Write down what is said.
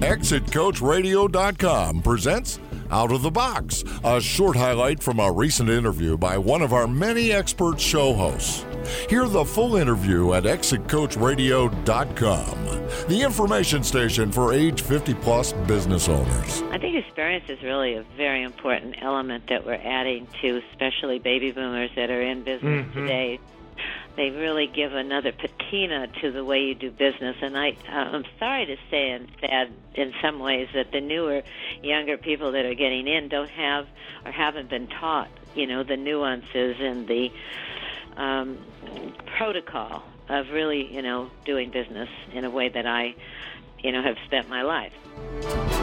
ExitCoachRadio.com presents Out of the Box, a short highlight from a recent interview by one of our many expert show hosts. Hear the full interview at ExitCoachRadio.com, the information station for age 50 plus business owners. I think experience is really a very important element that we're adding to, especially baby boomers that are in business Mhm. today. They really give another patina to the way you do business, and I, uh, I'm sorry to say, and sad in some ways, that the newer, younger people that are getting in don't have or haven't been taught, you know, the nuances and the um, protocol of really, you know, doing business in a way that I, you know, have spent my life.